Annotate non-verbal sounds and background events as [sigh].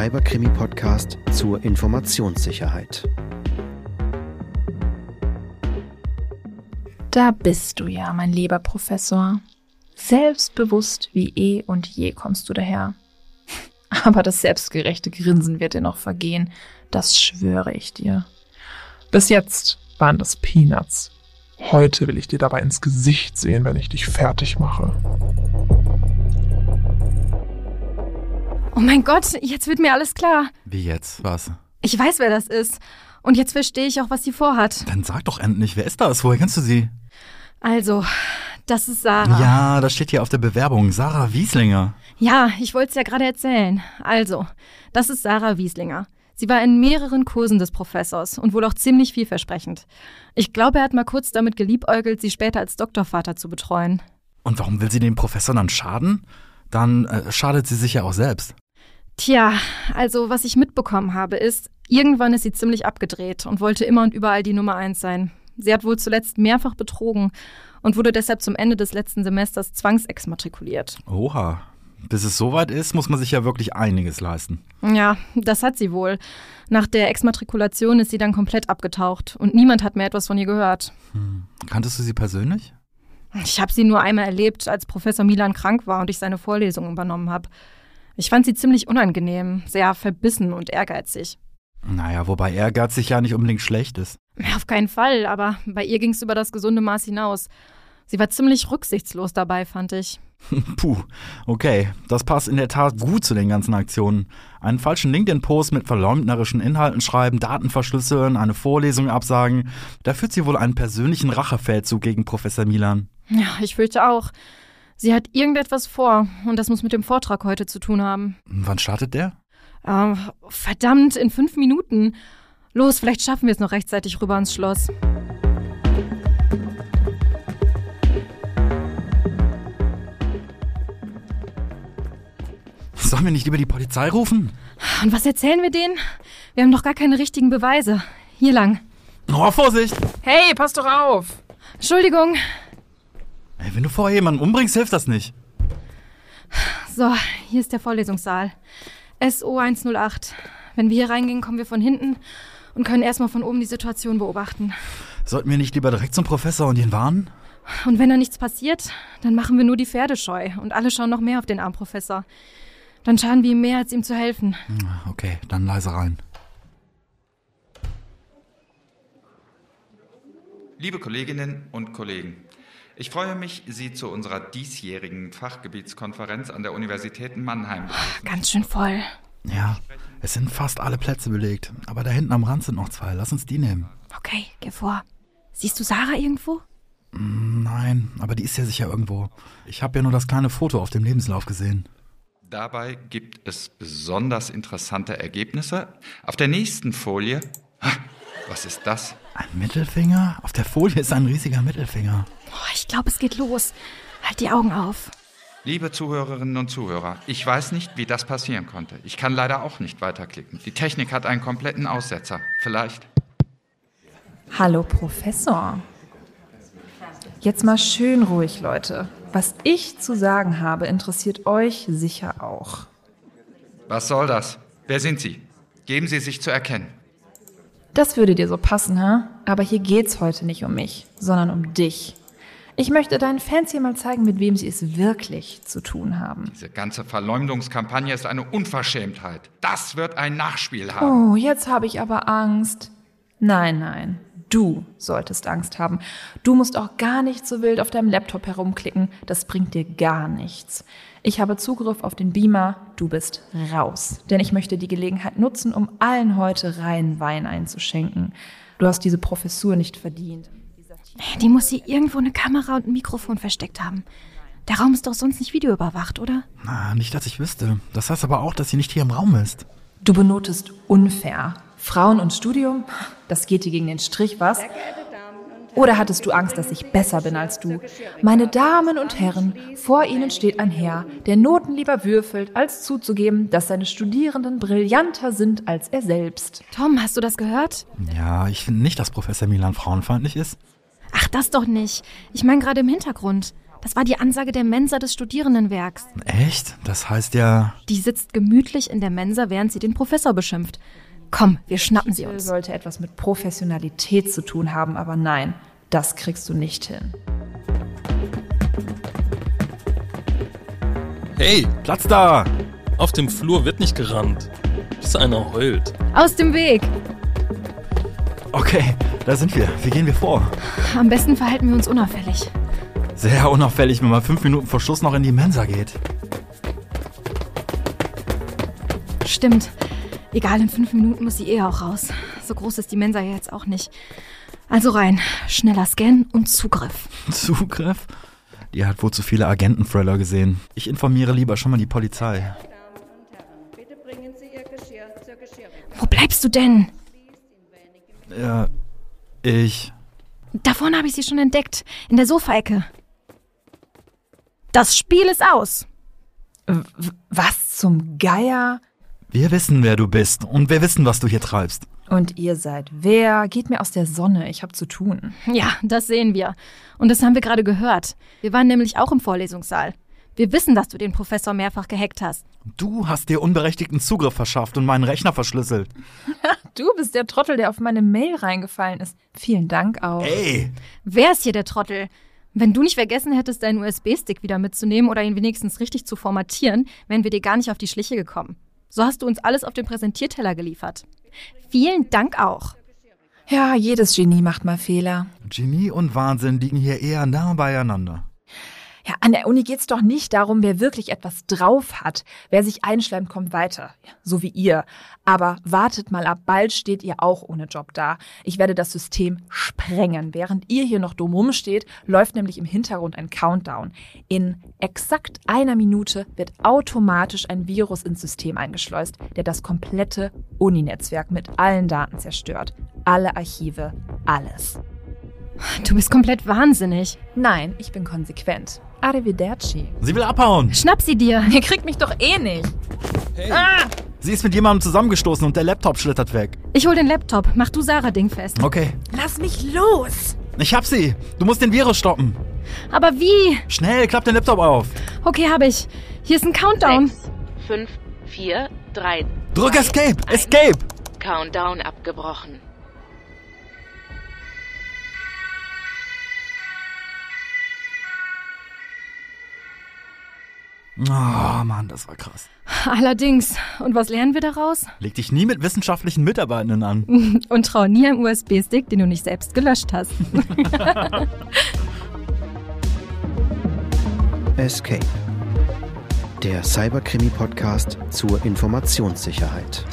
Cyberkrimi-Podcast zur Informationssicherheit. Da bist du ja, mein lieber Professor. Selbstbewusst wie eh und je kommst du daher. [laughs] Aber das selbstgerechte Grinsen wird dir noch vergehen, das schwöre ich dir. Bis jetzt waren das Peanuts. Heute will ich dir dabei ins Gesicht sehen, wenn ich dich fertig mache. Oh mein Gott, jetzt wird mir alles klar. Wie jetzt? Was? Ich weiß, wer das ist. Und jetzt verstehe ich auch, was sie vorhat. Dann sag doch endlich, wer ist das? Woher kennst du sie? Also, das ist Sarah. Ja, das steht hier auf der Bewerbung. Sarah Wieslinger. Ja, ich wollte es ja gerade erzählen. Also, das ist Sarah Wieslinger. Sie war in mehreren Kursen des Professors und wohl auch ziemlich vielversprechend. Ich glaube, er hat mal kurz damit geliebäugelt, sie später als Doktorvater zu betreuen. Und warum will sie dem Professor dann schaden? Dann äh, schadet sie sich ja auch selbst. Tja, also was ich mitbekommen habe, ist, irgendwann ist sie ziemlich abgedreht und wollte immer und überall die Nummer eins sein. Sie hat wohl zuletzt mehrfach betrogen und wurde deshalb zum Ende des letzten Semesters zwangsexmatrikuliert. Oha. Bis es soweit ist, muss man sich ja wirklich einiges leisten. Ja, das hat sie wohl. Nach der Exmatrikulation ist sie dann komplett abgetaucht und niemand hat mehr etwas von ihr gehört. Hm. Kanntest du sie persönlich? Ich habe sie nur einmal erlebt, als Professor Milan krank war und ich seine Vorlesungen übernommen habe. Ich fand sie ziemlich unangenehm, sehr verbissen und ehrgeizig. Naja, wobei ehrgeizig ja nicht unbedingt schlecht ist. Ja, auf keinen Fall, aber bei ihr ging es über das gesunde Maß hinaus. Sie war ziemlich rücksichtslos dabei, fand ich. [laughs] Puh, okay. Das passt in der Tat gut zu den ganzen Aktionen. Einen falschen LinkedIn-Post mit verleumderischen Inhalten schreiben, Daten verschlüsseln, eine Vorlesung absagen. Da führt sie wohl einen persönlichen Rachefeldzug gegen Professor Milan. Ja, ich fürchte auch. Sie hat irgendetwas vor und das muss mit dem Vortrag heute zu tun haben. Wann startet der? Äh, verdammt, in fünf Minuten. Los, vielleicht schaffen wir es noch rechtzeitig rüber ins Schloss. Sollen wir nicht lieber die Polizei rufen? Und was erzählen wir denen? Wir haben doch gar keine richtigen Beweise. Hier lang. Oh, Vorsicht! Hey, pass doch auf! Entschuldigung. Ey, wenn du vorher jemanden umbringst, hilft das nicht. So, hier ist der Vorlesungssaal. SO 108. Wenn wir hier reingehen, kommen wir von hinten und können erstmal von oben die Situation beobachten. Sollten wir nicht lieber direkt zum Professor und ihn warnen? Und wenn da nichts passiert, dann machen wir nur die Pferde scheu und alle schauen noch mehr auf den armen Professor. Dann schaden wir ihm mehr, als ihm zu helfen. Okay, dann leise rein. Liebe Kolleginnen und Kollegen, ich freue mich, Sie zu unserer diesjährigen Fachgebietskonferenz an der Universität Mannheim begrüßen. Ganz schön voll. Ja, es sind fast alle Plätze belegt. Aber da hinten am Rand sind noch zwei. Lass uns die nehmen. Okay, geh vor. Siehst du Sarah irgendwo? Nein, aber die ist ja sicher irgendwo. Ich habe ja nur das kleine Foto auf dem Lebenslauf gesehen. Dabei gibt es besonders interessante Ergebnisse. Auf der nächsten Folie. Ha, Was ist das? Ein Mittelfinger? Auf der Folie ist ein riesiger Mittelfinger. Ich glaube, es geht los. Halt die Augen auf. Liebe Zuhörerinnen und Zuhörer, ich weiß nicht, wie das passieren konnte. Ich kann leider auch nicht weiterklicken. Die Technik hat einen kompletten Aussetzer. Vielleicht. Hallo Professor. Jetzt mal schön ruhig, Leute. Was ich zu sagen habe, interessiert euch sicher auch. Was soll das? Wer sind Sie? Geben Sie sich zu erkennen. Das würde dir so passen, ha? Aber hier geht's heute nicht um mich, sondern um dich. Ich möchte deinen Fans hier mal zeigen, mit wem sie es wirklich zu tun haben. Diese ganze Verleumdungskampagne ist eine Unverschämtheit. Das wird ein Nachspiel haben. Oh, jetzt habe ich aber Angst. Nein, nein. Du solltest Angst haben. Du musst auch gar nicht so wild auf deinem Laptop herumklicken. Das bringt dir gar nichts. Ich habe Zugriff auf den Beamer. Du bist raus. Denn ich möchte die Gelegenheit nutzen, um allen heute reinen Wein einzuschenken. Du hast diese Professur nicht verdient. Die muss hier irgendwo eine Kamera und ein Mikrofon versteckt haben. Der Raum ist doch sonst nicht videoüberwacht, oder? Na, nicht, dass ich wüsste. Das heißt aber auch, dass sie nicht hier im Raum ist. Du benotest unfair. Frauen und Studium? Das geht dir gegen den Strich, was? Oder hattest du Angst, dass ich besser bin als du? Meine Damen und Herren, vor Ihnen steht ein Herr, der Noten lieber würfelt, als zuzugeben, dass seine Studierenden brillanter sind als er selbst. Tom, hast du das gehört? Ja, ich finde nicht, dass Professor Milan frauenfeindlich ist. Ach, das doch nicht. Ich meine gerade im Hintergrund. Das war die Ansage der Mensa des Studierendenwerks. Echt? Das heißt ja. Die sitzt gemütlich in der Mensa, während sie den Professor beschimpft. Komm, wir schnappen sie uns. sollte etwas mit Professionalität zu tun haben, aber nein, das kriegst du nicht hin. Hey, Platz da! auf dem Flur wird nicht gerannt. Bis einer heult. Aus dem Weg! Okay, da sind wir. Wie gehen wir vor? Am besten verhalten wir uns unauffällig. Sehr unauffällig, wenn man fünf Minuten vor Schluss noch in die Mensa geht. Stimmt. Egal, in fünf Minuten muss sie eh auch raus. So groß ist die Mensa ja jetzt auch nicht. Also rein. Schneller Scan und Zugriff. [laughs] Zugriff? Die hat wohl zu viele Agenten-Thriller gesehen. Ich informiere lieber schon mal die Polizei. Wo bleibst du denn? Ja, ich. Da vorne habe ich sie schon entdeckt. In der Sofaecke. Das Spiel ist aus. W was zum Geier? Wir wissen, wer du bist und wir wissen, was du hier treibst. Und ihr seid wer? Geht mir aus der Sonne, ich hab zu tun. Ja, das sehen wir. Und das haben wir gerade gehört. Wir waren nämlich auch im Vorlesungssaal. Wir wissen, dass du den Professor mehrfach gehackt hast. Du hast dir unberechtigten Zugriff verschafft und meinen Rechner verschlüsselt. [laughs] Du bist der Trottel, der auf meine Mail reingefallen ist. Vielen Dank auch. Ey! Wer ist hier der Trottel? Wenn du nicht vergessen hättest, deinen USB-Stick wieder mitzunehmen oder ihn wenigstens richtig zu formatieren, wären wir dir gar nicht auf die Schliche gekommen. So hast du uns alles auf den Präsentierteller geliefert. Vielen Dank auch. Ja, jedes Genie macht mal Fehler. Genie und Wahnsinn liegen hier eher nah beieinander. Ja, an der Uni geht's doch nicht darum, wer wirklich etwas drauf hat. Wer sich einschleimt, kommt weiter. Ja, so wie ihr. Aber wartet mal ab, bald steht ihr auch ohne Job da. Ich werde das System sprengen. Während ihr hier noch dumm rumsteht, läuft nämlich im Hintergrund ein Countdown. In exakt einer Minute wird automatisch ein Virus ins System eingeschleust, der das komplette Uni-Netzwerk mit allen Daten zerstört. Alle Archive, alles. Du bist komplett wahnsinnig. Nein, ich bin konsequent. Arrivederci. Sie will abhauen. Schnapp sie dir. Ihr kriegt mich doch eh nicht. Hey, Sie ist mit jemandem zusammengestoßen und der Laptop schlittert weg. Ich hol den Laptop. Mach du Sarah Ding fest. Okay. Lass mich los! Ich hab sie. Du musst den Virus stoppen. Aber wie? Schnell, klapp den Laptop auf. Okay, habe ich. Hier ist ein Countdown. Sechs, fünf, vier, drei. Drück zwei, Escape. Escape. Countdown abgebrochen. Oh Mann, das war krass. Allerdings. Und was lernen wir daraus? Leg dich nie mit wissenschaftlichen Mitarbeitenden an. [laughs] Und trau nie einem USB-Stick, den du nicht selbst gelöscht hast. [laughs] Escape. Der Cyberkrimi-Podcast zur Informationssicherheit.